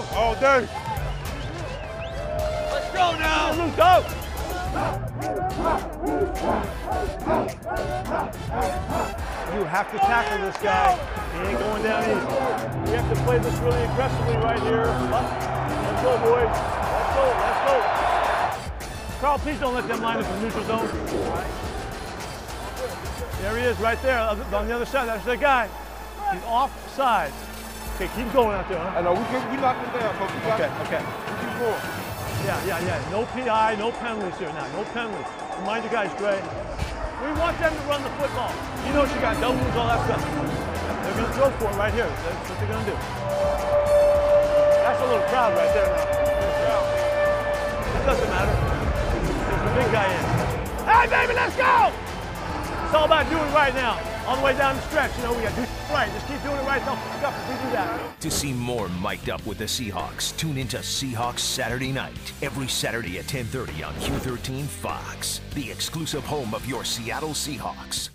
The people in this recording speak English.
go! All day. Let's go now! Loose, go! You have to tackle this guy. He ain't going down easy. We have to play this really aggressively right here. Let's go, boys. Let's go, let's go. Carl, please don't let them line up in neutral zone. There he is, right there, on the other side. That's the guy. He's offside. Okay, keep going out there, huh? I know we can, we knock him down. We got Okay, it. okay. We keep going. Yeah, yeah, yeah. No PI, no penalties here now. No penalties. Remind you guys, Gray. We want them to run the football. You know she got doubles, all that stuff. They're going to throw for it right here. That's what they're going to do. That's a little crowd right there now. It doesn't matter. There's the big guy in. Hey, baby, let's go! It's all about doing right now. All the way down the stretch. You know, we got to do right. Just keep doing right. We do that. To see more mic'd up with the Seahawks, tune into Seahawks Saturday night every Saturday at 10:30 on Q13 Fox, the exclusive home of your Seattle Seahawks.